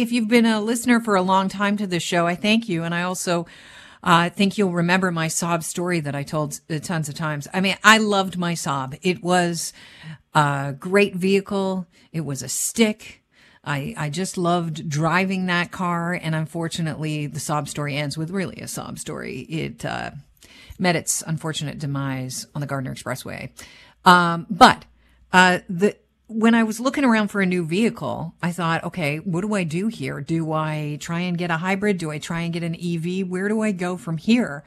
If you've been a listener for a long time to this show, I thank you. And I also uh, think you'll remember my Saab story that I told uh, tons of times. I mean, I loved my Saab. It was a great vehicle. It was a stick. I, I just loved driving that car. And unfortunately, the sob story ends with really a sob story. It, uh, met its unfortunate demise on the Gardiner Expressway. Um, but, uh, the, when I was looking around for a new vehicle, I thought, okay, what do I do here? Do I try and get a hybrid? Do I try and get an EV? Where do I go from here?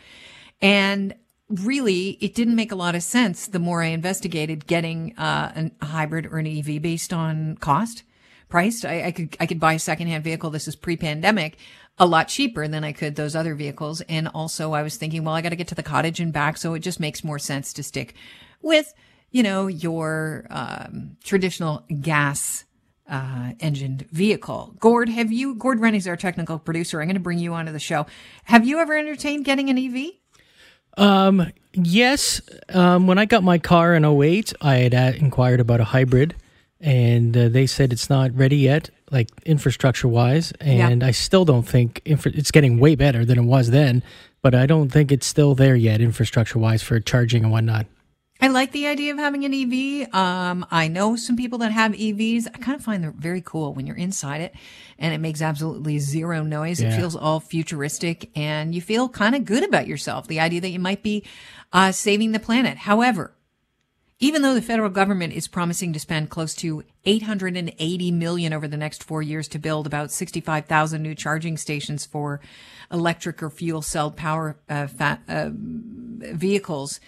And really, it didn't make a lot of sense the more I investigated getting uh, a hybrid or an EV based on cost, price. I, I could I could buy a secondhand vehicle. This is pre-pandemic. A lot cheaper than I could those other vehicles. And also I was thinking, well, I got to get to the cottage and back. So it just makes more sense to stick with you know, your um, traditional gas uh, engined vehicle. Gord, have you, Gord Rennie's our technical producer. I'm going to bring you onto the show. Have you ever entertained getting an EV? Um, yes. Um, when I got my car in 08, I had uh, inquired about a hybrid and uh, they said it's not ready yet, like infrastructure wise. And yeah. I still don't think infra- it's getting way better than it was then, but I don't think it's still there yet, infrastructure wise, for charging and whatnot. I like the idea of having an EV. Um, I know some people that have EVs. I kind of find they're very cool when you're inside it and it makes absolutely zero noise. Yeah. It feels all futuristic and you feel kind of good about yourself. The idea that you might be, uh, saving the planet. However, even though the federal government is promising to spend close to 880 million over the next four years to build about 65,000 new charging stations for electric or fuel cell power uh, fat, uh, vehicles,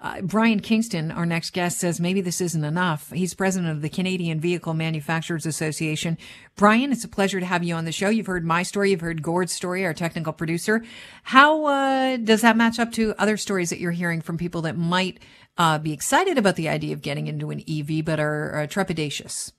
uh, Brian Kingston, our next guest, says maybe this isn't enough. He's president of the Canadian Vehicle Manufacturers Association. Brian, it's a pleasure to have you on the show. You've heard my story, you've heard Gord's story, our technical producer. How uh, does that match up to other stories that you're hearing from people that might uh, be excited about the idea of getting into an EV but are uh, trepidatious?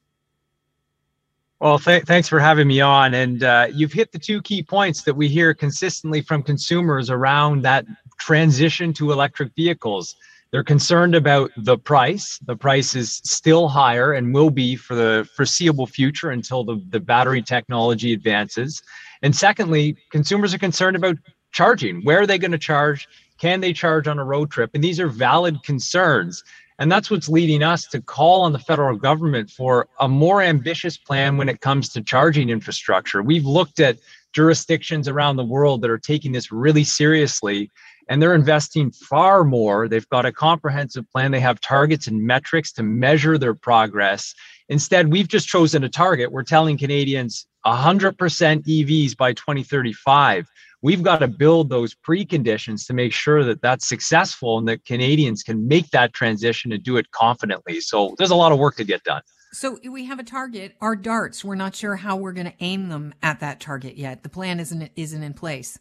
Well, th- thanks for having me on. And uh, you've hit the two key points that we hear consistently from consumers around that transition to electric vehicles. They're concerned about the price. The price is still higher and will be for the foreseeable future until the, the battery technology advances. And secondly, consumers are concerned about charging. Where are they going to charge? Can they charge on a road trip? And these are valid concerns. And that's what's leading us to call on the federal government for a more ambitious plan when it comes to charging infrastructure. We've looked at jurisdictions around the world that are taking this really seriously and they're investing far more. They've got a comprehensive plan. They have targets and metrics to measure their progress. Instead, we've just chosen a target. We're telling Canadians 100% EVs by 2035. We've got to build those preconditions to make sure that that's successful and that Canadians can make that transition and do it confidently. So there's a lot of work to get done. So we have a target. Our darts. We're not sure how we're going to aim them at that target yet. The plan isn't isn't in place.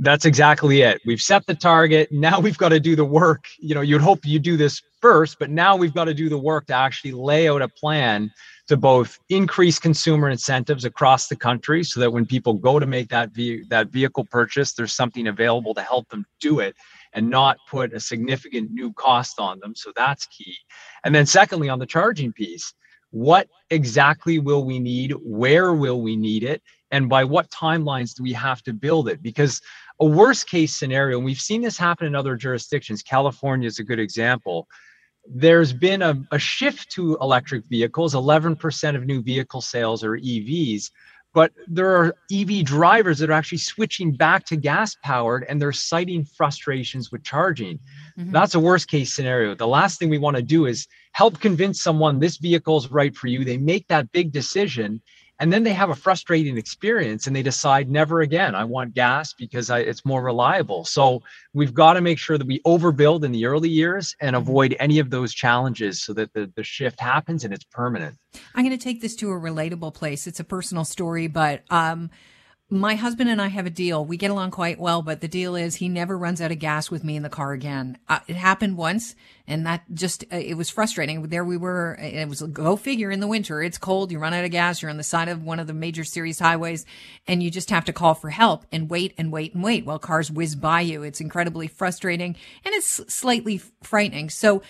That's exactly it. We've set the target. Now we've got to do the work. You know, you'd hope you do this first, but now we've got to do the work to actually lay out a plan to both increase consumer incentives across the country so that when people go to make that ve- that vehicle purchase, there's something available to help them do it and not put a significant new cost on them. So that's key. And then secondly, on the charging piece, what exactly will we need? Where will we need it? And by what timelines do we have to build it? Because a worst case scenario, and we've seen this happen in other jurisdictions, California is a good example. There's been a, a shift to electric vehicles. 11% of new vehicle sales are EVs, but there are EV drivers that are actually switching back to gas powered and they're citing frustrations with charging. Mm-hmm. That's a worst case scenario. The last thing we want to do is help convince someone this vehicle is right for you. They make that big decision and then they have a frustrating experience and they decide never again. I want gas because I, it's more reliable. So we've got to make sure that we overbuild in the early years and mm-hmm. avoid any of those challenges so that the, the shift happens and it's permanent. I'm going to take this to a relatable place. It's a personal story but um, my husband and I have a deal. We get along quite well, but the deal is he never runs out of gas with me in the car again. Uh, it happened once and that just, uh, it was frustrating. There we were. It was go figure in the winter. It's cold. You run out of gas. You're on the side of one of the major series highways and you just have to call for help and wait and wait and wait while cars whiz by you. It's incredibly frustrating and it's slightly frightening. So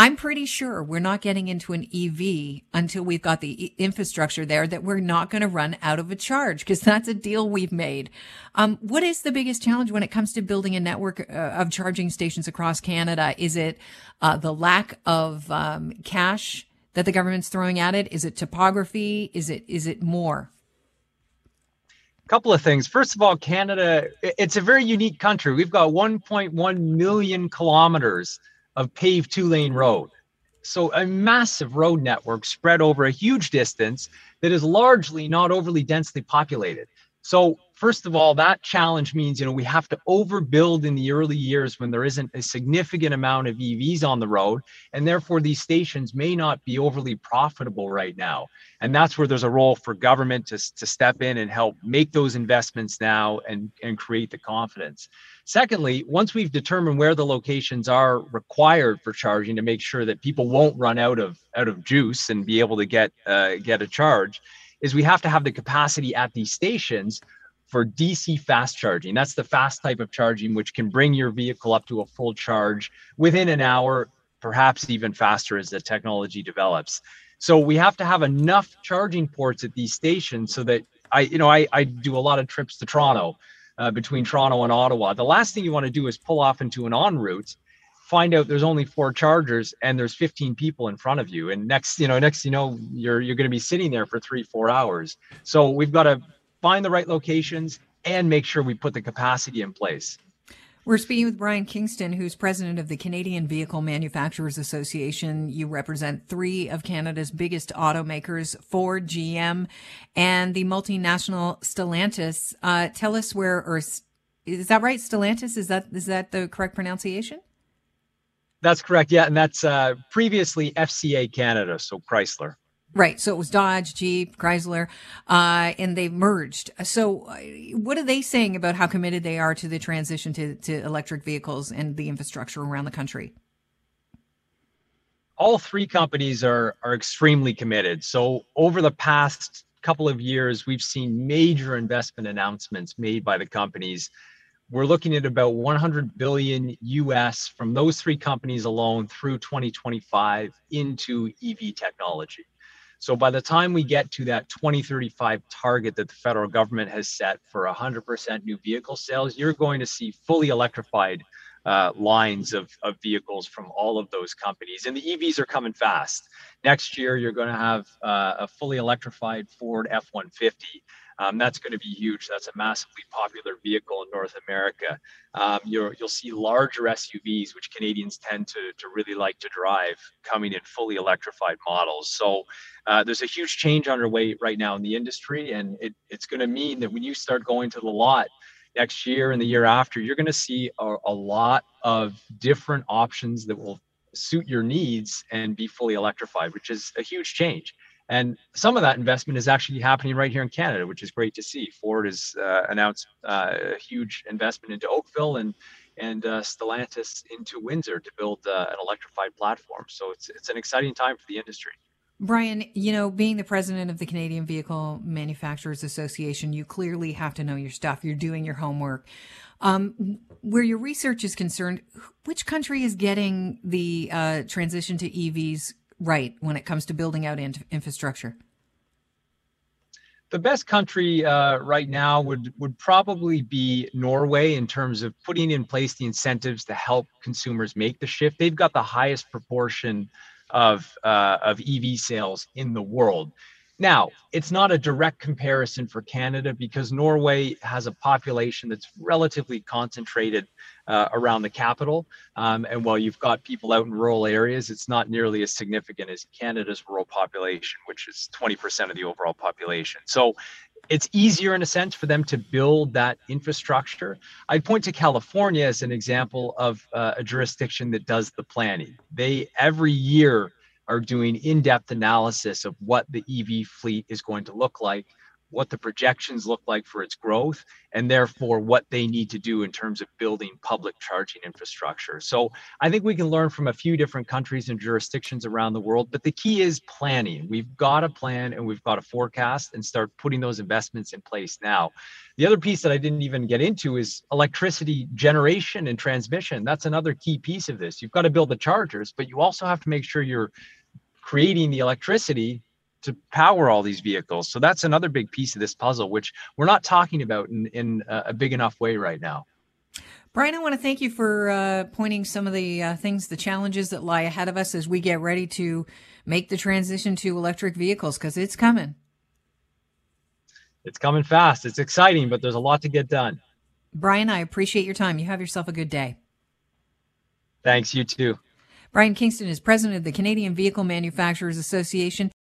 I'm pretty sure we're not getting into an EV until we've got the infrastructure there that we're not going to run out of a charge because that's a deal we've made. Um, what is the biggest challenge when it comes to building a network uh, of charging stations across Canada? Is it uh, the lack of um, cash that the government's throwing at it? Is it topography? Is it is it more? couple of things. First of all, Canada, it's a very unique country. We've got 1.1 million kilometers of paved two lane road. So, a massive road network spread over a huge distance that is largely not overly densely populated. So, first of all, that challenge means, you know, we have to overbuild in the early years when there isn't a significant amount of EVs on the road. And therefore, these stations may not be overly profitable right now. And that's where there's a role for government to, to step in and help make those investments now and, and create the confidence. Secondly, once we've determined where the locations are required for charging to make sure that people won't run out of out of juice and be able to get uh, get a charge, is we have to have the capacity at these stations for DC fast charging. That's the fast type of charging, which can bring your vehicle up to a full charge within an hour, perhaps even faster as the technology develops. So we have to have enough charging ports at these stations so that I, you know, I, I do a lot of trips to Toronto, uh, between Toronto and Ottawa. The last thing you want to do is pull off into an ONroute find out there's only four chargers and there's 15 people in front of you. And next you know next you know you're you're going to be sitting there for three four hours. So we've got to find the right locations and make sure we put the capacity in place we're speaking with Brian Kingston, who's president of the Canadian Vehicle Manufacturers Association. You represent three of Canada's biggest automakers, Ford, GM, and the multinational Stellantis. Uh, tell us where, or is that right? Stellantis is that is that the correct pronunciation? That's correct. Yeah, and that's uh, previously FCA Canada, so Chrysler. Right. So it was Dodge, Jeep, Chrysler, uh, and they merged. So, uh, what are they saying about how committed they are to the transition to, to electric vehicles and the infrastructure around the country? All three companies are are extremely committed. So, over the past couple of years, we've seen major investment announcements made by the companies we're looking at about 100 billion US from those three companies alone through 2025 into EV technology. So by the time we get to that 2035 target that the federal government has set for 100% new vehicle sales, you're going to see fully electrified uh, lines of, of vehicles from all of those companies. And the EVs are coming fast. Next year, you're going to have uh, a fully electrified Ford F 150. Um, that's going to be huge. That's a massively popular vehicle in North America. Um, you will see larger SUVs, which Canadians tend to, to really like to drive, coming in fully electrified models. So uh, there's a huge change underway right now in the industry, and it, it's going to mean that when you start going to the lot next year and the year after, you're going to see a, a lot of different options that will suit your needs and be fully electrified, which is a huge change. And some of that investment is actually happening right here in Canada, which is great to see. Ford has uh, announced uh, a huge investment into Oakville and and uh, Stellantis into Windsor to build uh, an electrified platform. So it's it's an exciting time for the industry. Brian, you know, being the president of the Canadian Vehicle Manufacturers Association, you clearly have to know your stuff. You're doing your homework. Um, where your research is concerned, which country is getting the uh, transition to EVs right when it comes to building out in- infrastructure? The best country uh, right now would would probably be Norway in terms of putting in place the incentives to help consumers make the shift. They've got the highest proportion of uh, of EV sales in the world. Now, it's not a direct comparison for Canada because Norway has a population that's relatively concentrated uh, around the capital. Um, and while you've got people out in rural areas, it's not nearly as significant as Canada's rural population, which is 20% of the overall population. So it's easier in a sense for them to build that infrastructure. I'd point to California as an example of uh, a jurisdiction that does the planning. They every year are doing in-depth analysis of what the EV fleet is going to look like what the projections look like for its growth, and therefore what they need to do in terms of building public charging infrastructure. So I think we can learn from a few different countries and jurisdictions around the world, but the key is planning. We've got a plan and we've got a forecast and start putting those investments in place now. The other piece that I didn't even get into is electricity generation and transmission. That's another key piece of this. You've got to build the chargers, but you also have to make sure you're creating the electricity to power all these vehicles. So that's another big piece of this puzzle, which we're not talking about in, in a big enough way right now. Brian, I want to thank you for uh, pointing some of the uh, things, the challenges that lie ahead of us as we get ready to make the transition to electric vehicles because it's coming. It's coming fast. It's exciting, but there's a lot to get done. Brian, I appreciate your time. You have yourself a good day. Thanks, you too. Brian Kingston is president of the Canadian Vehicle Manufacturers Association.